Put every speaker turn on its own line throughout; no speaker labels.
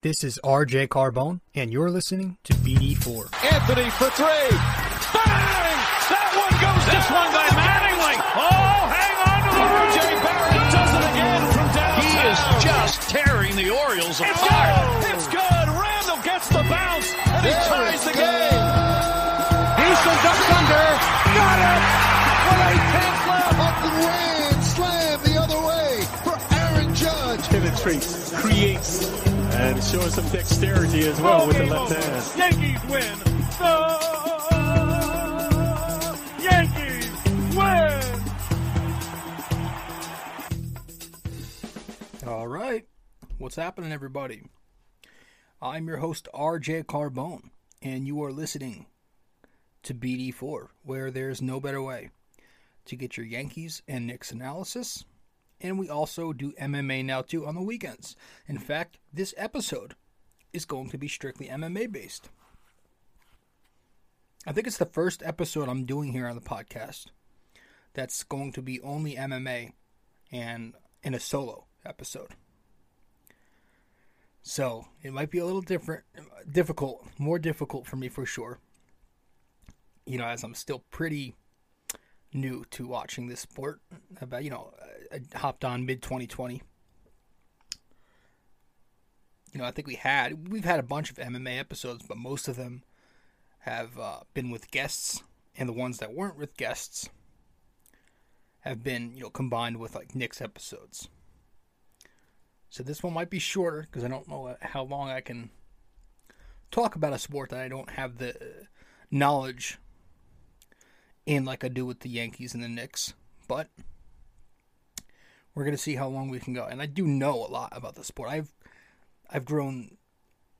This is RJ Carbone, and you're listening to BD4.
Anthony for three. Bang! That one goes
This
down.
one by Mattingly. Oh, hang on to the
RJ Barrett does it again from downtown.
He is just tearing the Orioles
It's
apart.
good. It's good. Randall gets the bounce, and he ties the game.
Diesel ducks under. Got it. With eight tenths left.
Up and ran, slam the other way for Aaron Judge.
penetrates, creates, and showing some dexterity as well with the left hand.
Yankees win. The Yankees win.
All right. What's happening, everybody? I'm your host, RJ Carbone, and you are listening to BD4, where there's no better way to get your Yankees and Knicks analysis. And we also do MMA now, too, on the weekends. In fact, this episode is going to be strictly MMA based. I think it's the first episode I'm doing here on the podcast that's going to be only MMA and in a solo episode. So it might be a little different, difficult, more difficult for me for sure. You know, as I'm still pretty new to watching this sport. About you know, I hopped on mid 2020. You know, I think we had we've had a bunch of MMA episodes, but most of them have uh, been with guests, and the ones that weren't with guests have been you know combined with like Knicks episodes. So this one might be shorter because I don't know how long I can talk about a sport that I don't have the knowledge in like I do with the Yankees and the Knicks. But we're gonna see how long we can go. And I do know a lot about the sport. I've I've grown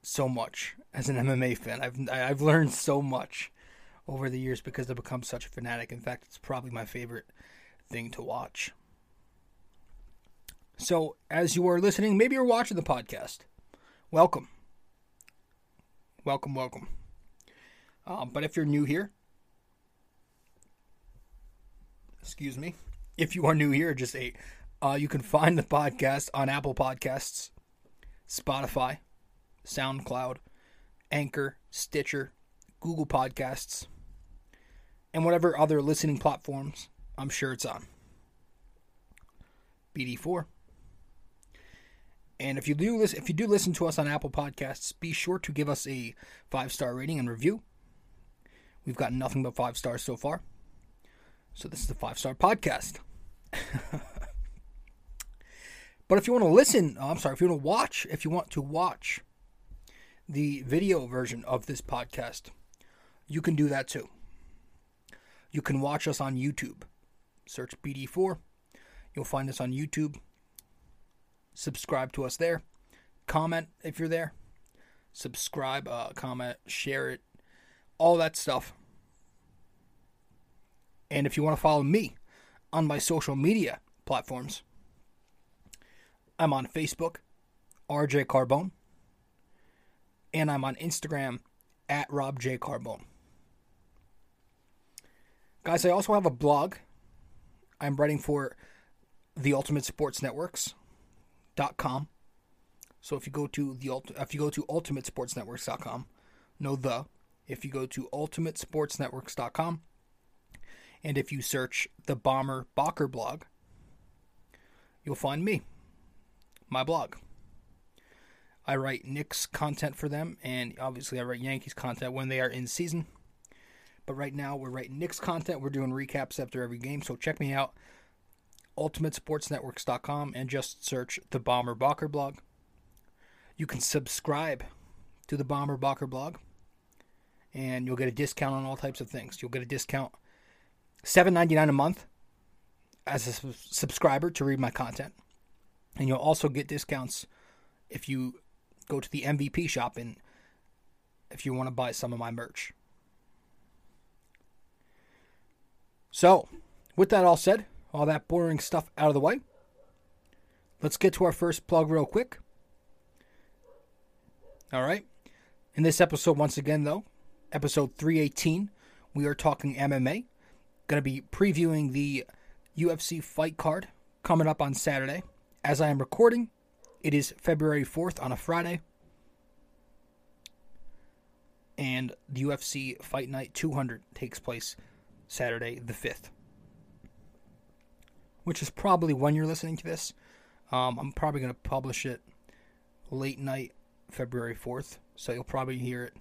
so much as an MMA fan. I've I've learned so much over the years because I've become such a fanatic. In fact, it's probably my favorite thing to watch. So, as you are listening, maybe you're watching the podcast. Welcome. Welcome, welcome. Um, but if you're new here, excuse me, if you are new here, just a, uh, you can find the podcast on Apple Podcasts, Spotify, SoundCloud, Anchor, Stitcher, Google Podcasts, and whatever other listening platforms I'm sure it's on. BD4. And if you do listen, if you do listen to us on Apple Podcasts, be sure to give us a five star rating and review. We've gotten nothing but five stars so far, so this is a five star podcast. but if you want to listen, oh, I'm sorry, if you want to watch, if you want to watch the video version of this podcast, you can do that too. You can watch us on YouTube. Search BD4. You'll find us on YouTube subscribe to us there. Comment if you're there. Subscribe, uh, comment, share it, all that stuff. And if you want to follow me on my social media platforms, I'm on Facebook, RJ Carbone, and I'm on Instagram at Rob J Carbone. Guys, I also have a blog. I'm writing for the Ultimate Sports. So if you go to the if you go to ultimatesportsnetworks.com, no the, if you go to ultimatesportsnetworks.com and if you search the Bomber Bacher blog, you'll find me. My blog. I write Knicks content for them and obviously I write Yankees content when they are in season. But right now we're writing Knicks content. We're doing recaps after every game, so check me out ultimatesportsnetworks.com and just search the Bomber Bacher blog. You can subscribe to the Bomber Bacher blog and you'll get a discount on all types of things. You'll get a discount $7.99 a month as a subscriber to read my content. And you'll also get discounts if you go to the MVP shop and if you want to buy some of my merch. So, with that all said, all that boring stuff out of the way. Let's get to our first plug real quick. All right. In this episode, once again, though, episode 318, we are talking MMA. Going to be previewing the UFC fight card coming up on Saturday. As I am recording, it is February 4th on a Friday. and the UFC Fight Night 200 takes place Saturday the 5th, which is probably when you're listening to this. Um, I'm probably going to publish it late night, February 4th, so you'll probably hear it,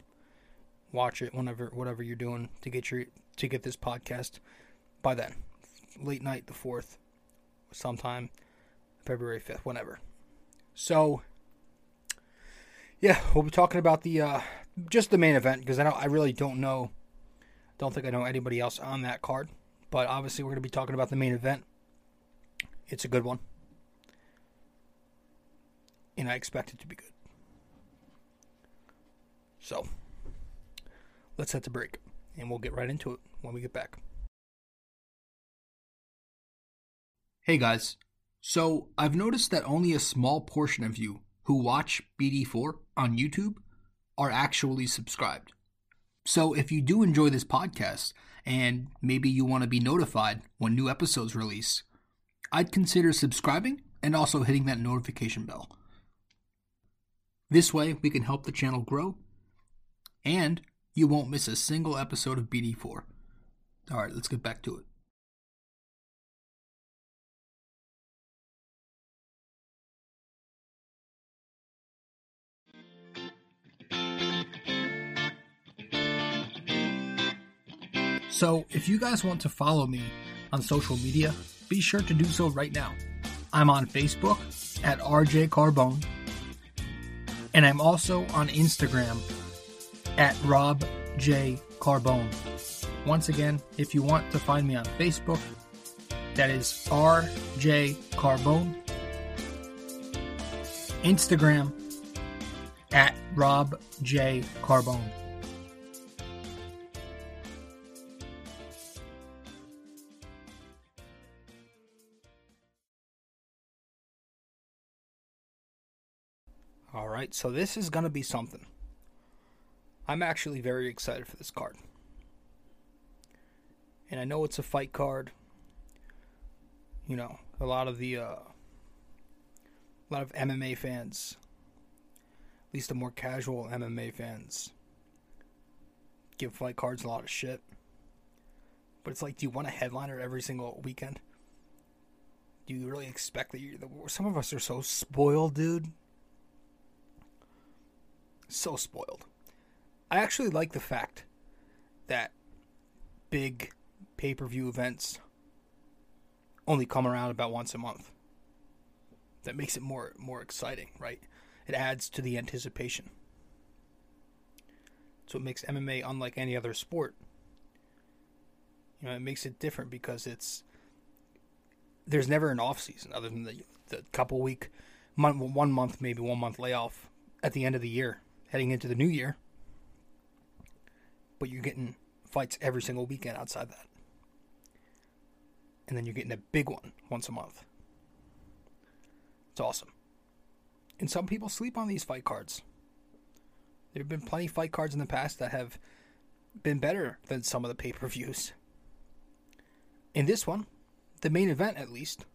watch it whenever, whatever you're doing to get your to get this podcast by then, late night the 4th, sometime February 5th, whenever. So, yeah, we'll be talking about the uh, just the main event because I don't, I really don't know, don't think I know anybody else on that card. But obviously, we're going to be talking about the main event. It's a good one, and I expect it to be good. So, let's set the break, and we'll get right into it when we get back. Hey guys, so I've noticed that only a small portion of you who watch BD4 on YouTube are actually subscribed. So if you do enjoy this podcast and maybe you want to be notified when new episodes release, I'd consider subscribing and also hitting that notification bell. This way, we can help the channel grow and you won't miss a single episode of BD4. Alright, let's get back to it. So, if you guys want to follow me on social media, be sure to do so right now. I'm on Facebook at RJ Carbone, and I'm also on Instagram at Rob J Carbone. Once again, if you want to find me on Facebook, that is RJ Carbone. Instagram at Rob J Carbone. Right, so this is going to be something. I'm actually very excited for this card. And I know it's a fight card. You know, a lot of the uh a lot of MMA fans, at least the more casual MMA fans, give fight cards a lot of shit. But it's like, do you want a headliner every single weekend? Do you really expect that you're The some of us are so spoiled, dude so spoiled. I actually like the fact that big pay per view events only come around about once a month. That makes it more more exciting, right? It adds to the anticipation. So it makes MMA unlike any other sport. You know, it makes it different because it's there's never an off season other than the the couple week, month, one month maybe one month layoff at the end of the year heading into the new year. But you're getting fights every single weekend outside that. And then you're getting a big one once a month. It's awesome. And some people sleep on these fight cards. There have been plenty of fight cards in the past that have been better than some of the pay per views. In this one, the main event at least,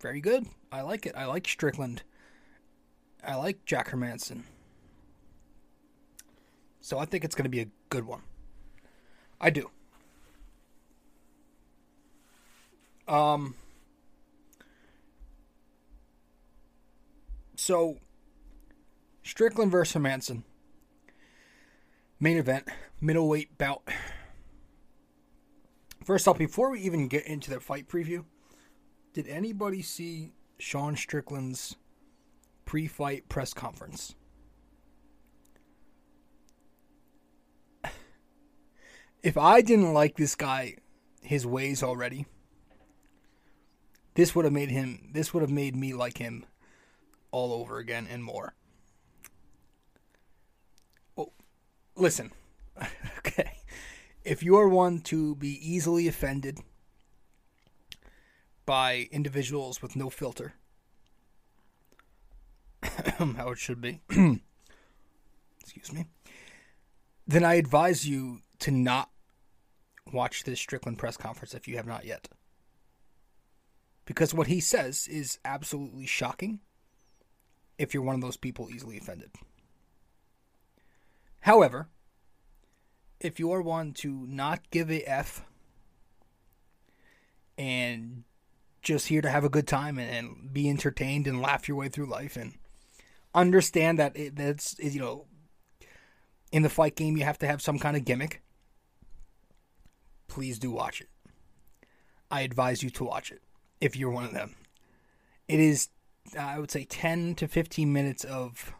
very good. I like it. I like Strickland I like Jack Hermansson. So I think it's going to be a good one. I do. Um So Strickland versus Hermansson. Main event, middleweight bout. First off, before we even get into the fight preview, did anybody see Sean Strickland's pre fight press conference. if I didn't like this guy, his ways already, this would have made him, this would have made me like him all over again and more. Well, listen, okay. If you are one to be easily offended by individuals with no filter, how it should be, excuse me, then I advise you to not watch this Strickland press conference if you have not yet. Because what he says is absolutely shocking if you're one of those people easily offended. However, if you are one to not give a F and just here to have a good time and, and be entertained and laugh your way through life and understand that it, that's you know in the fight game you have to have some kind of gimmick. Please do watch it. I advise you to watch it if you're one of them. It is i would say 10 to 15 minutes of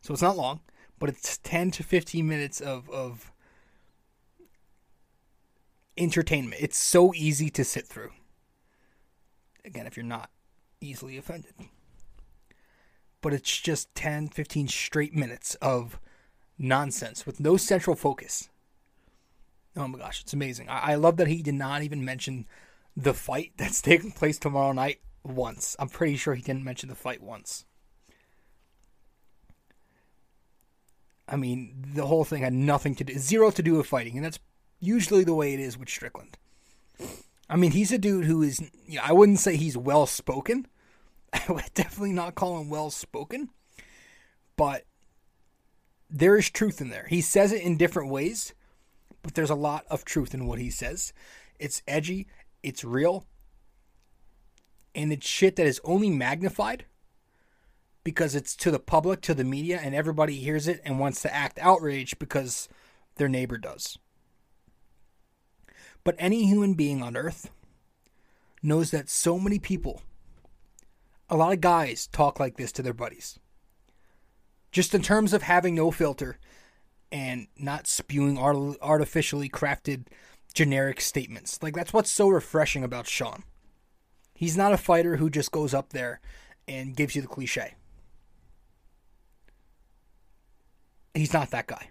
so it's not long but it's 10 to 15 minutes of of entertainment. It's so easy to sit through. Again if you're not easily offended but it's just 10 15 straight minutes of nonsense with no central focus. Oh my gosh it's amazing. I, I love that he did not even mention the fight that's taking place tomorrow night once. I'm pretty sure he didn't mention the fight once. I mean the whole thing had nothing to do zero to do with fighting and that's usually the way it is with strickland. I mean, he's a dude who is, you know, I wouldn't say he's well spoken. I would definitely not call him well spoken. But there is truth in there. He says it in different ways, but there's a lot of truth in what he says. It's edgy, it's real, and it's shit that is only magnified because it's to the public, to the media, and everybody hears it and wants to act outraged because their neighbor does. But any human being on earth knows that so many people, a lot of guys talk like this to their buddies. Just in terms of having no filter and not spewing art- artificially crafted generic statements. Like, that's what's so refreshing about Sean. He's not a fighter who just goes up there and gives you the cliche. He's not that guy.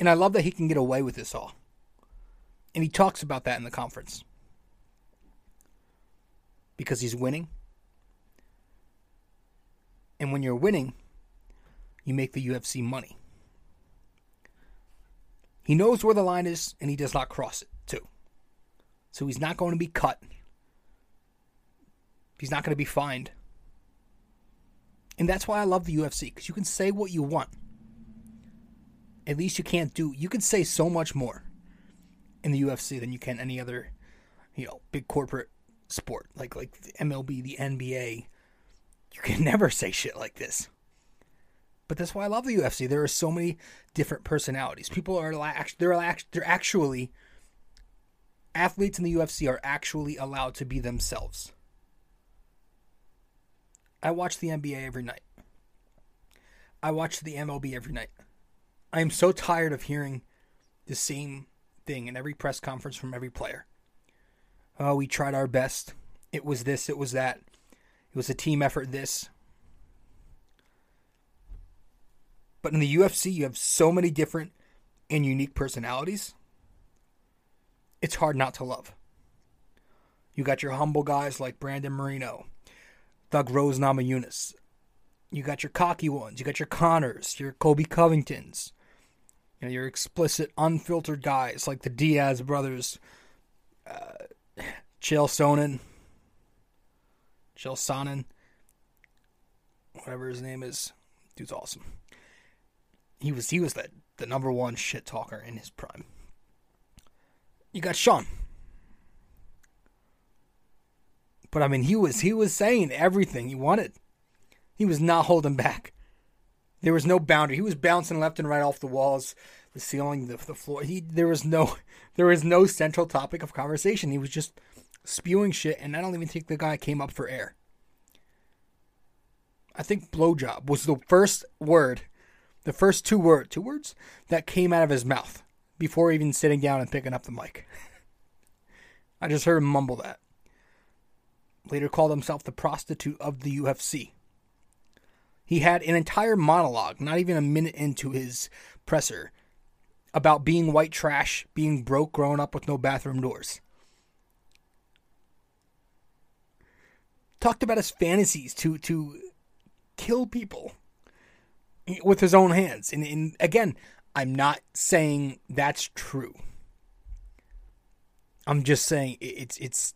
And I love that he can get away with this all. And he talks about that in the conference. Because he's winning. And when you're winning, you make the UFC money. He knows where the line is and he does not cross it, too. So he's not going to be cut. He's not going to be fined. And that's why I love the UFC because you can say what you want. At least you can't do, you can say so much more in the UFC than you can any other, you know, big corporate sport like like the MLB, the NBA. You can never say shit like this. But that's why I love the UFC. There are so many different personalities. People are they're they're actually athletes in the UFC are actually allowed to be themselves. I watch the NBA every night. I watch the MLB every night. I am so tired of hearing the same thing in every press conference from every player. Oh, we tried our best. It was this, it was that. It was a team effort, this. But in the UFC, you have so many different and unique personalities. It's hard not to love. You got your humble guys like Brandon Moreno, Thug Rose Namajunas. You got your cocky ones. You got your Conors, your Colby Covingtons, you know, your explicit, unfiltered guys like the Diaz brothers, uh, Chael Sonnen, Chael Sonnen, whatever his name is. Dude's awesome. He was he was the, the number one shit talker in his prime. You got Sean. But I mean he was he was saying everything he wanted. He was not holding back. There was no boundary. He was bouncing left and right off the walls, the ceiling, the, the floor. He there was no there was no central topic of conversation. He was just spewing shit, and I don't even think the guy came up for air. I think blowjob was the first word, the first two word two words that came out of his mouth before even sitting down and picking up the mic. I just heard him mumble that. Later called himself the prostitute of the UFC. He had an entire monologue, not even a minute into his presser, about being white trash, being broke, growing up with no bathroom doors. Talked about his fantasies to to kill people with his own hands. And, and again, I'm not saying that's true. I'm just saying it's it's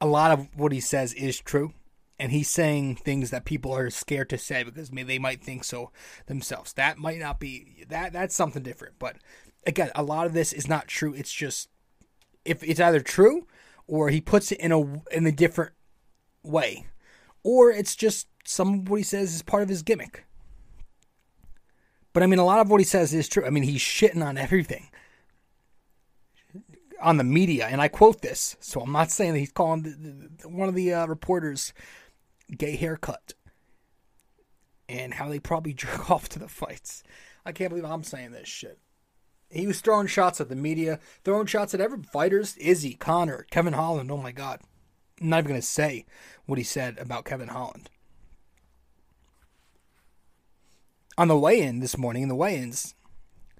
a lot of what he says is true and he's saying things that people are scared to say because maybe they might think so themselves. That might not be that that's something different. But again, a lot of this is not true. It's just if it's either true or he puts it in a in a different way, or it's just some of what he says is part of his gimmick. But I mean, a lot of what he says is true. I mean, he's shitting on everything on the media, and I quote this. So I'm not saying that he's calling the, the, one of the uh, reporters gay haircut and how they probably jerk off to the fights. I can't believe I'm saying this shit. He was throwing shots at the media, throwing shots at every fighters. Izzy, Conor, Kevin Holland. Oh my God. I'm not even going to say what he said about Kevin Holland. On the weigh in this morning, in the weigh ins,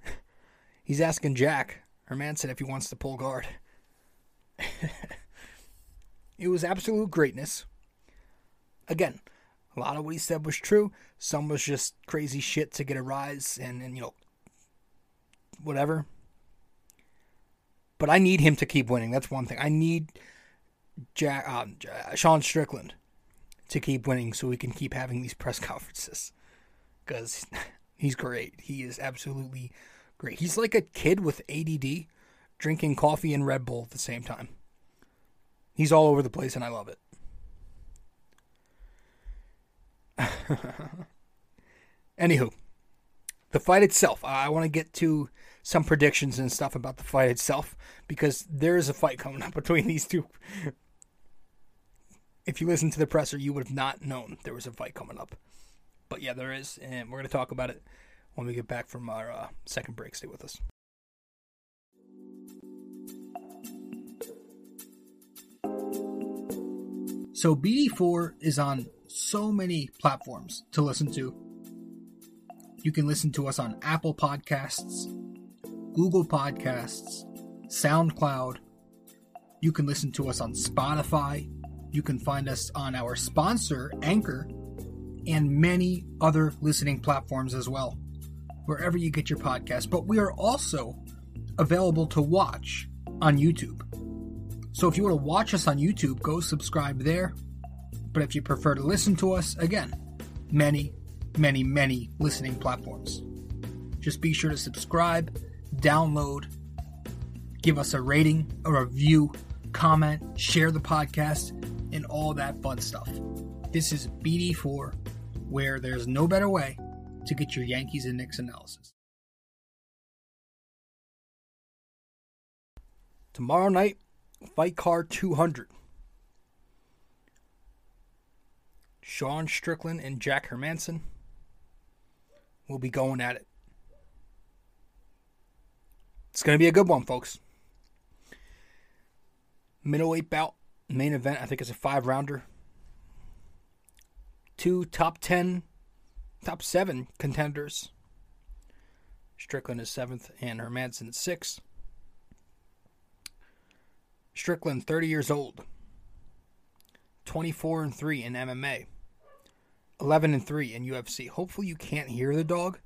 he's asking Jack Hermansson if he wants to pull guard. it was absolute greatness. Again, a lot of what he said was true. Some was just crazy shit to get a rise and, and you know, whatever. But I need him to keep winning. That's one thing. I need Jack, um, Sean Strickland to keep winning so we can keep having these press conferences. Because he's great. He is absolutely great. He's like a kid with ADD drinking coffee and Red Bull at the same time. He's all over the place and I love it. Anywho, the fight itself. I want to get to some predictions and stuff about the fight itself because there is a fight coming up between these two. If you listen to the presser, you would have not known there was a fight coming up. But yeah, there is, and we're going to talk about it when we get back from our uh, second break. Stay with us. So BD4 is on so many platforms to listen to. You can listen to us on Apple Podcasts, Google Podcasts, SoundCloud. You can listen to us on Spotify. You can find us on our sponsor, Anchor, and many other listening platforms as well, wherever you get your podcast. But we are also available to watch on YouTube. So if you want to watch us on YouTube, go subscribe there. But if you prefer to listen to us, again, many, many, many listening platforms. Just be sure to subscribe, download, give us a rating, a review, comment, share the podcast, and all that fun stuff. This is BD4, where there's no better way to get your Yankees and Knicks analysis. Tomorrow night, Fight Card 200. Sean Strickland and Jack Hermansson will be going at it. It's going to be a good one, folks. Middleweight bout, main event, I think it's a five rounder. Two top 10, top seven contenders. Strickland is seventh and Hermansson sixth. Strickland, 30 years old, 24 and 3 in MMA, 11 and 3 in UFC. Hopefully, you can't hear the dog.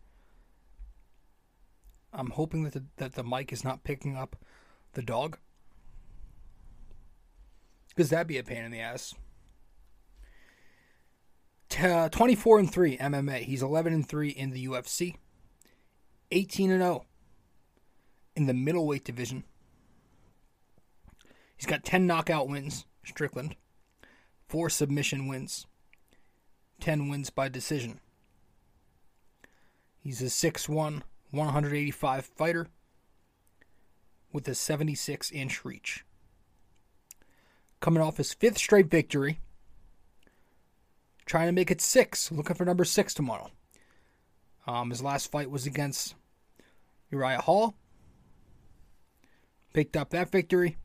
I'm hoping that the, that the mic is not picking up the dog. Because that'd be a pain in the ass. Uh, 24 and 3 MMA. He's 11 and 3 in the UFC. 18 and 0 in the middleweight division. He's got 10 knockout wins, Strickland, 4 submission wins, 10 wins by decision. He's a 6'1, 185 fighter with a 76 inch reach. Coming off his fifth straight victory, trying to make it six, looking for number six tomorrow. Um, his last fight was against Uriah Hall. Picked up that victory.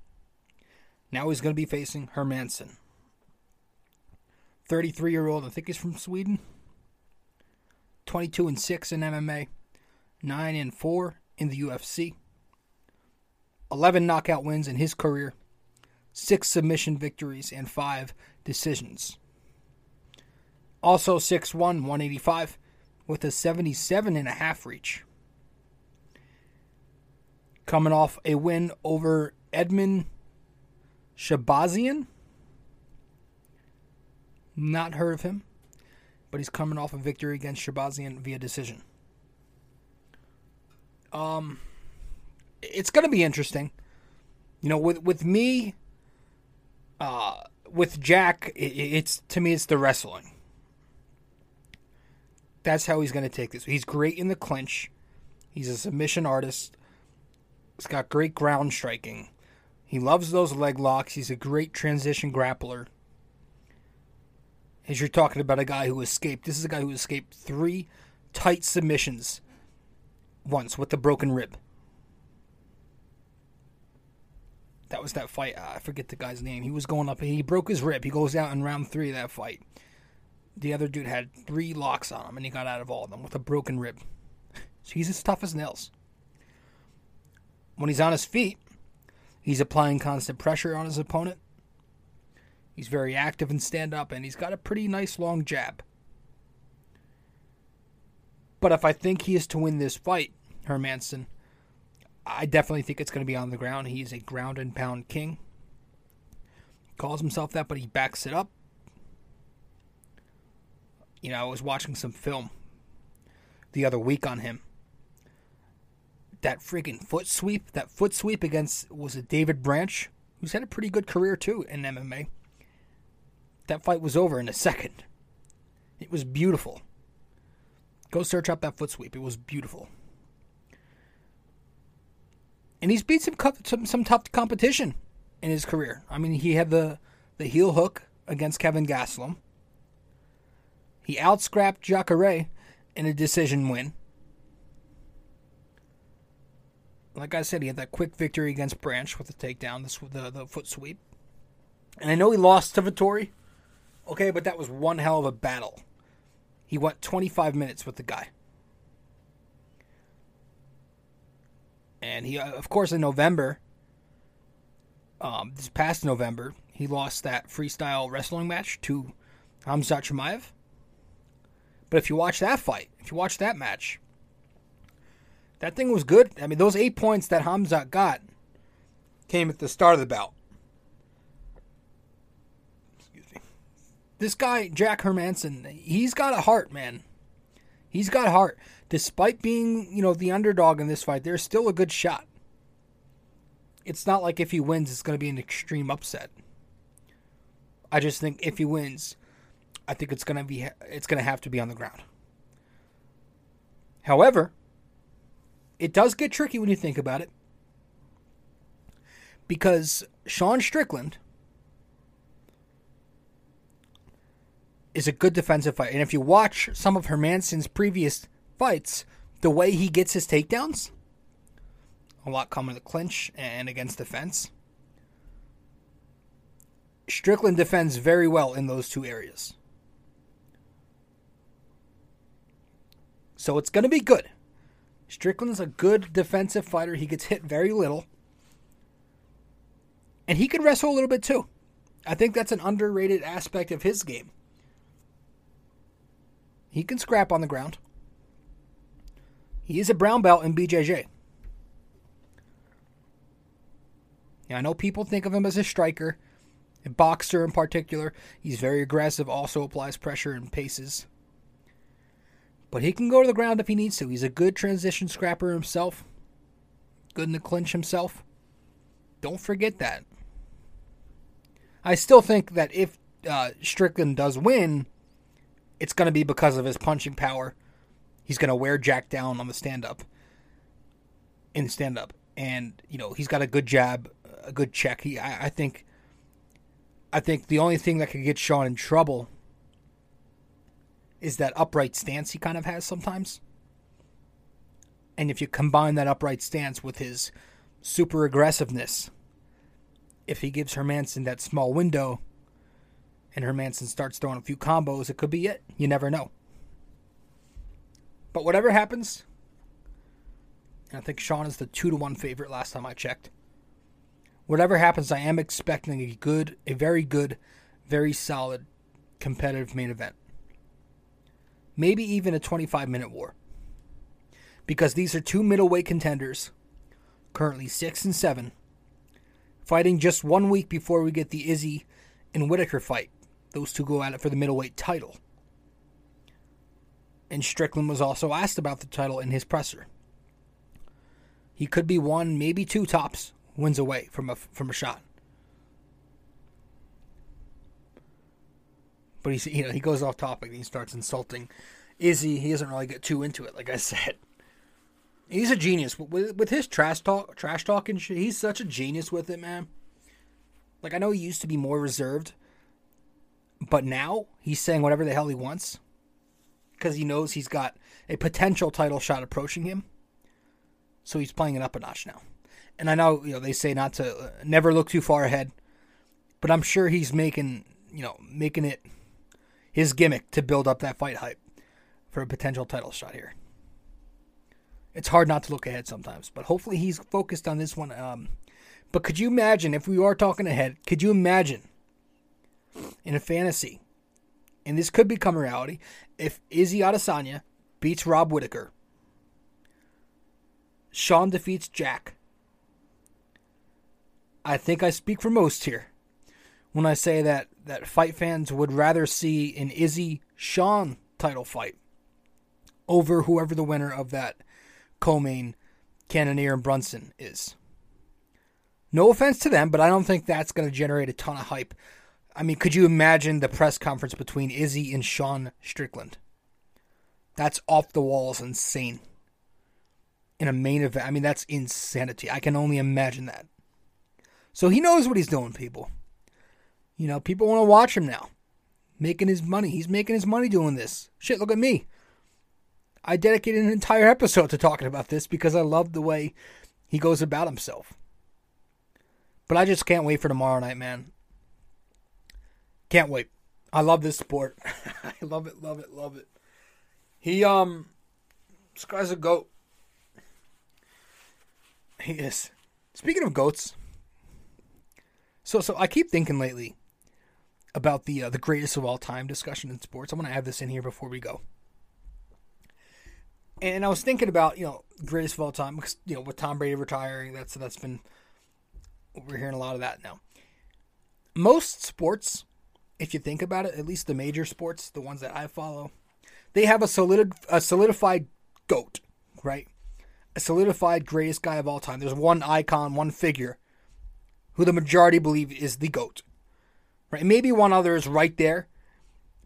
Now he's going to be facing Hermansson. 33 year old, I think he's from Sweden. 22 and 6 in MMA, 9 and 4 in the UFC. 11 knockout wins in his career, 6 submission victories, and 5 decisions. Also 6'1, 185, with a 77 and a half reach. Coming off a win over Edmen Shahbazyan. Not heard of him, but he's coming off a victory against Shabazian via decision. Um, it's going to be interesting. You know, with with me, uh, with Jack, it, it's to me it's the wrestling. That's how he's going to take this. He's great in the clinch. He's a submission artist. He's got great ground striking. He loves those leg locks. He's a great transition grappler. As you're talking about a guy who escaped, this is a guy who escaped three tight submissions once with the broken rib. That was that fight. Uh, I forget the guy's name. He was going up. He broke his rib. He goes out in round three of that fight. The other dude had three locks on him, and he got out of all of them with a broken rib. So he's as tough as nails. When he's on his feet, he's applying constant pressure on his opponent. He's very active in stand up, and he's got a pretty nice long jab. But if I think he is to win this fight, Hermansson, I definitely think it's going to be on the ground. He's a ground and pound king. Calls himself that, but he backs it up. You know, I was watching some film the other week on him. That friggin' foot sweep, that foot sweep against, was it David Branch, who's had a pretty good career too in MMA. That fight was over in a second. It was beautiful. Go search up that foot sweep. It was beautiful and he's beat some some some tough competition in his career. I mean, he had the the heel hook against Kevin Gastelum. He outscrapped Jacare in a decision win. Like I said, he had that quick victory against Branch with the takedown, the, the, foot sweep. And I know he lost to Vettori, okay, but that was one hell of a battle. He went 25 minutes with the guy. and he, of course, in November, um, this past November, he lost that freestyle wrestling match to Hamzat Chimaev. But if you watch that fight, if you watch that match, that thing was good. I mean, those eight points that Hamzat got came at the start of the bout. Excuse me. This guy, Jack Hermansson, he's got a heart, man. He's got heart despite being, you know, the underdog in this fight, there's still a good shot. It's not like if he wins, it's going to be an extreme upset. I just think if he wins, I think it's going to be it's going to have to be on the ground. However, it does get tricky when you think about it. Because Sean Strickland is a good defensive fighter. And if you watch some of Hermansson's previous fights, the way he gets his takedowns, a lot come in the clinch and against the fence. Strickland defends very well in those two areas. So it's going to be good. Strickland's a good defensive fighter. He gets hit very little. And he can wrestle a little bit too. I think that's an underrated aspect of his game. He can scrap on the ground. He is a brown belt in BJJ. Yeah, I know people think of him as a striker, a boxer in particular. He's very aggressive, also applies pressure and paces. But he can go to the ground if he needs to. He's a good transition scrapper himself, good in the clinch himself. Don't forget that. I still think that if uh, Strickland does win, it's going to be because of his punching power He's going to wear Jack down on the stand up. In stand up. And, you know, he's got a good jab, a good check. He, I, I think. I think the only thing that could get Sean in trouble is that upright stance he kind of has sometimes. And if you combine that upright stance with his super aggressiveness, if he gives Hermansson that small window and Hermansson starts throwing a few combos, it could be it. You never know. But whatever happens, I think Sean is the two to one favorite last time I checked. Whatever happens, I am expecting a good, a very good, very solid competitive main event. Maybe even a 25 minute war. Because these are two middleweight contenders, currently 6 and 7, fighting just one week before we get the Izzy and Whittaker fight Those two go at it for the middleweight title. And Strickland was also asked about the title in his presser. He could be one, maybe two tops wins away from a from a shot. But he's you know he goes off topic and he starts insulting Izzy. He doesn't really get too into it, like I said. He's a genius with with his trash talk, trash talk and shit. He's such a genius with it, man. Like I know he used to be more reserved, but now he's saying whatever the hell he wants because he knows he's got a potential title shot approaching him. So he's playing it up a notch now. And I know you know they say not to uh, never look too far ahead, but I'm sure he's making you know making it his gimmick to build up that fight hype for a potential title shot here. It's hard not to look ahead sometimes, but hopefully he's focused on this one. Um, but could you imagine if we are talking ahead? Could you imagine in a fantasy, and this could become a reality, if Izzy Adesanya beats Rob Whittaker, Sean defeats Jack. I think I speak for most here when I say that that fight fans would rather see an Izzy Sean title fight over whoever the winner of that co-main Cannonier and Brunson is. No offense to them, but I don't think that's going to generate a ton of hype. I mean, could you imagine the press conference between Izzy and Sean Strickland? That's off the walls insane. In a main event, I mean, that's insanity. I can only imagine that. So he knows what he's doing, people. You know, people want to watch him now. Making his money. He's making his money doing this. Shit, look at me. I dedicated an entire episode to talking about this because I love the way he goes about himself. But I just can't wait for tomorrow night, man. Can't wait. I love this sport. I love it, love it, love it. He um this guy's a goat. He is. Speaking of goats, so so I keep thinking lately about the uh, the greatest of all time discussion in sports. I'm going to add this in here before we go. And I was thinking about you know greatest of all time because you know with Tom Brady retiring, that's that's been we're hearing a lot of that now. Most sports, if you think about it, at least the major sports, the ones that I follow, they have a solid a solidified goat, right? A solidified greatest guy of all time. There's one icon, one figure, who the majority believe is the goat right? Maybe one other is right there,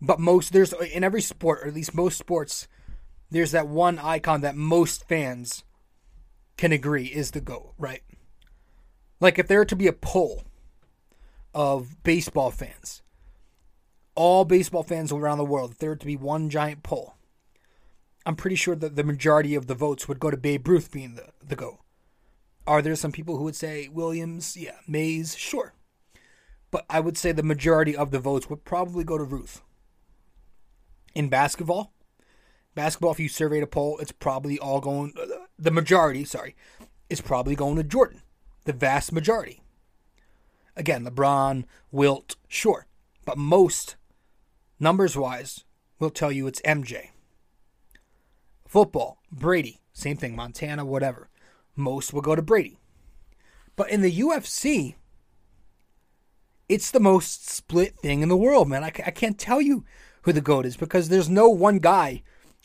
but most there's in every sport, or at least most sports, there's that one icon that most fans can agree is the GOAT, right? Like if there were to be a poll of baseball fans, all baseball fans around the world, if there were to be one giant poll, I'm pretty sure that the majority of the votes would go to Babe Ruth being the, the GOAT. Are there some people who would say Williams? Yeah. Mays? Sure but I would say the majority of the votes would probably go to Ruth. In basketball, basketball, if you surveyed a poll, it's probably all going, uh, the majority, sorry, is probably going to Jordan. The vast majority. Again, LeBron, Wilt, sure. But most, numbers wise, we'll tell you it's MJ. Football, Brady, same thing, Montana, whatever. Most will go to Brady. But in the UFC, it's the most split thing in the world, man. I, I can't tell you who the GOAT is because there's no one guy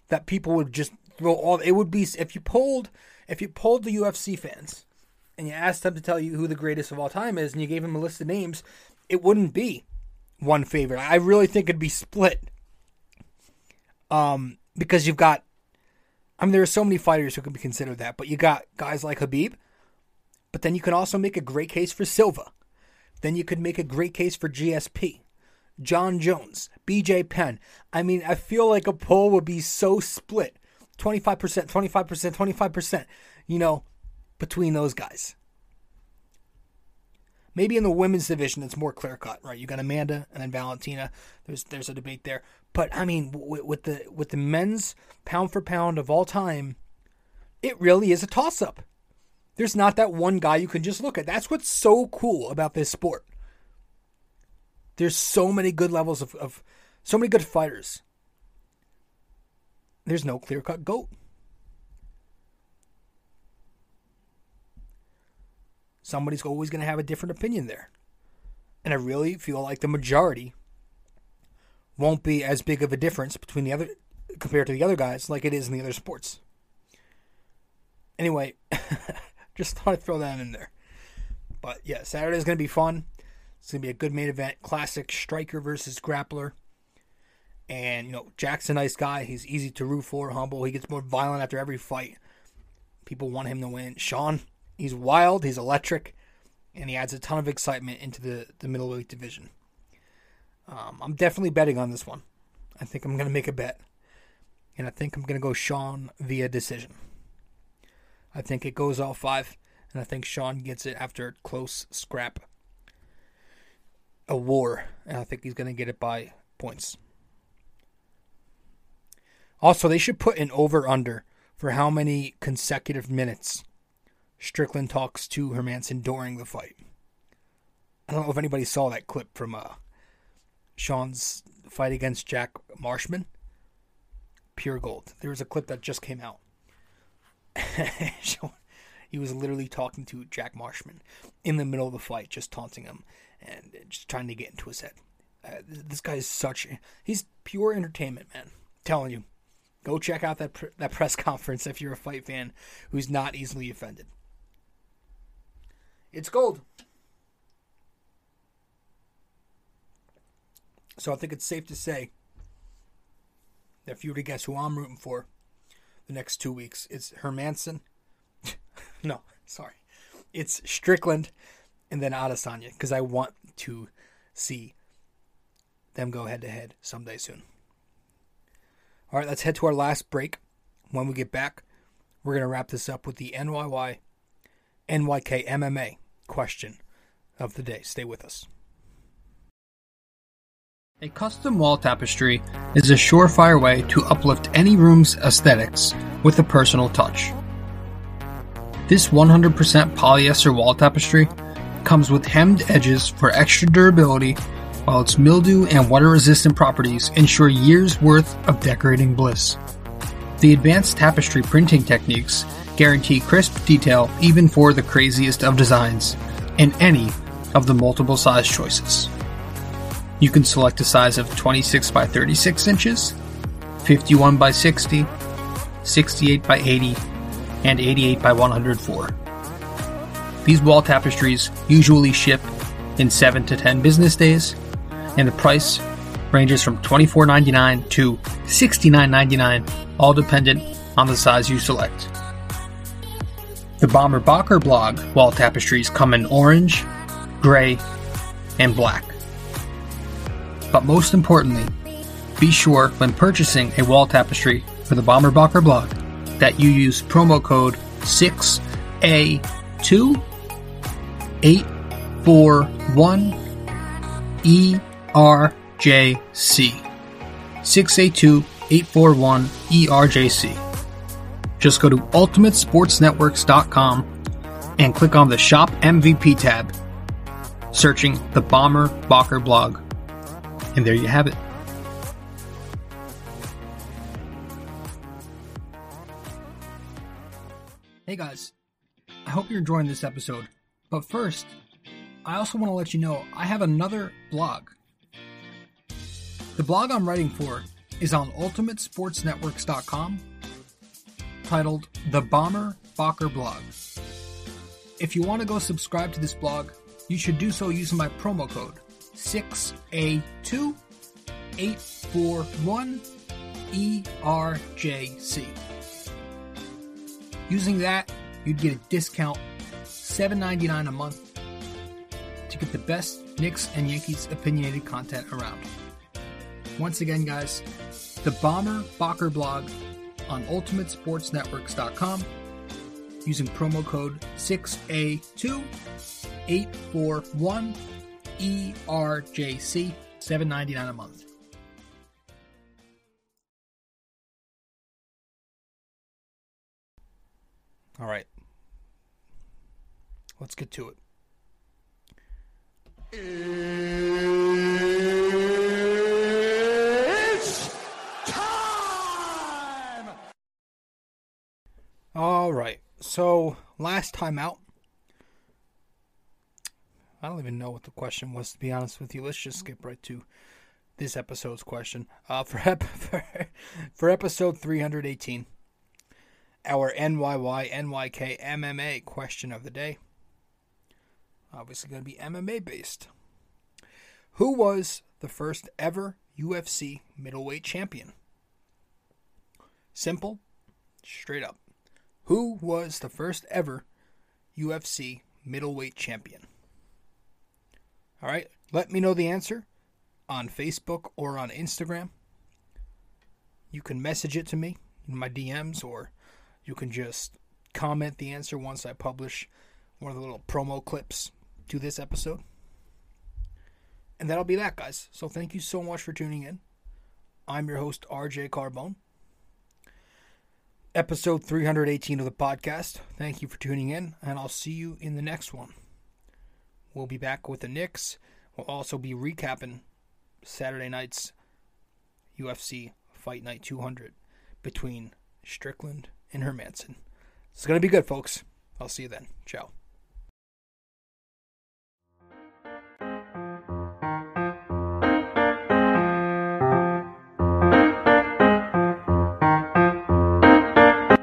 that people would just throw all. It would be if you polled if you polled the UFC fans and you asked them to tell you who the greatest of all time is, and you gave them a list of names, it wouldn't be one favorite. I really think it'd be split. Um, because you've got, I mean, there are so many fighters who could be considered that, but you got guys like Khabib, but then you can also make a great case for Silva then you could make a great case for GSP. Jon Jones, BJ Penn. I mean, I feel like a poll would be so split 25%, 25%, 25%, you know, between those guys. Maybe in the women's division, it's more clear cut, right? You got Amanda and then Valentina. There's there's a debate there, but I mean, with, with the with the men's pound for pound of all time, it really is a toss up. There's not that one guy you can just look at. That's what's so cool about this sport. There's so many good levels of, of so many good fighters. There's no clear cut GOAT. Somebody's always going to have a different opinion there. And I really feel like the majority won't be as big of a difference between the other compared to the other guys like it is in the other sports. Anyway, just thought I'd throw that in there. But yeah, Saturday's going to be fun. It's going to be a good main event. Classic striker versus grappler. And, you know, Jack's a nice guy. He's easy to root for, humble. He gets more violent after every fight. People want him to win. Sean, he's wild, he's electric, and he adds a ton of excitement into the, the middleweight division. Um, I'm definitely betting on this one. I think I'm going to make a bet. And I think I'm going to go Sean via decision. I think it goes all five, and I think Sean gets it after a close scrap. A war, and I think he's going to get it by points. Also, they should put an over under for how many consecutive minutes Strickland talks to Hermansson during the fight. I don't know if anybody saw that clip from uh, Sean's fight against Jack Marshman. Pure gold. There was a clip that just came out. he was literally talking to Jack Marshman in the middle of the fight, just taunting him and just trying to get into his head. Uh, this guy is such. He's pure entertainment, man. I'm telling you. Go check out that pr- that press conference if you're a fight fan who's not easily offended. It's gold. So I think it's safe to say that if you were to guess who I'm rooting for the next two weeks, it's Hermansson. no, sorry. It's Strickland and then Adesanya because I want to see them go head to head someday soon. All right, let's head to our last break. When we get back, we're going to wrap this up with the NYY NYK MMA question of the day. Stay with us. A custom wall tapestry is a surefire way to uplift any room's aesthetics with a personal touch. This 100% polyester wall tapestry comes with hemmed edges for extra durability while its mildew and water resistant properties ensure years worth of decorating bliss. The advanced tapestry printing techniques guarantee crisp detail even for the craziest of designs in any of the multiple size choices. You can select a size of 26 by 36 inches, 51 by 60, 68 by 80, and 88 by 104. These wall tapestries usually ship in 7 to 10 business days and the price ranges from $24.99 to $69.99, all dependent on the size you select. The Bomber Bocker blog wall tapestries come in orange, gray, and black. But most importantly, be sure when purchasing a wall tapestry for the Bomber Bocker blog that you use promo code 6A2841ERJC. 6A2841ERJC. Just go to UltimateSportsNetworks.com and click on the Shop MVP tab, searching the Bomber Bocker blog. And there you have it. Hey guys, I hope you're enjoying this episode. But first, I also want to let you know I have another blog. The blog I'm writing for is on UltimateSportsNetworks.com titled The Bomber Bocker Blog. If you want to go subscribe to this blog, you should do so using my promo code 6A2841ERJC. Using that, you'd get a discount $7.99 a month to get the best Knicks and Yankees opinionated content around. Once again, guys, the Bomber Bocker blog on UltimateSportsNetworks.com using promo code 6A2841ERJC, $7.99 a month. All right. Let's get to it. All right. So, last time out, I don't even know what the question was, to be honest with you. Let's just skip right to this episode's question. Uh, for, ep- for for episode 318, our NYY NYK MMA question of the day. Obviously, going to be MMA based. Who was the first ever UFC middleweight champion? Simple, straight up. Who was the first ever UFC middleweight champion? All right, let me know the answer on Facebook or on Instagram. You can message it to me in my DMs or you can just comment the answer once I publish one of the little promo clips to this episode. And that'll be that, guys. So thank you so much for tuning in. I'm your host, RJ Carbone. Episode 318 of the podcast. Thank you for tuning in, and I'll see you in the next one. We'll be back with the Knicks. We'll also be recapping Saturday night's UFC Fight Night 200 between Strickland and Hermansson. It's going to be good, folks. I'll see you then. Ciao.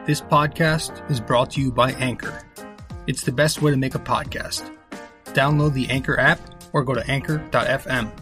This podcast is brought to you by Anchor. It's the best way to make a podcast. Download the Anchor app or go to anchor.fm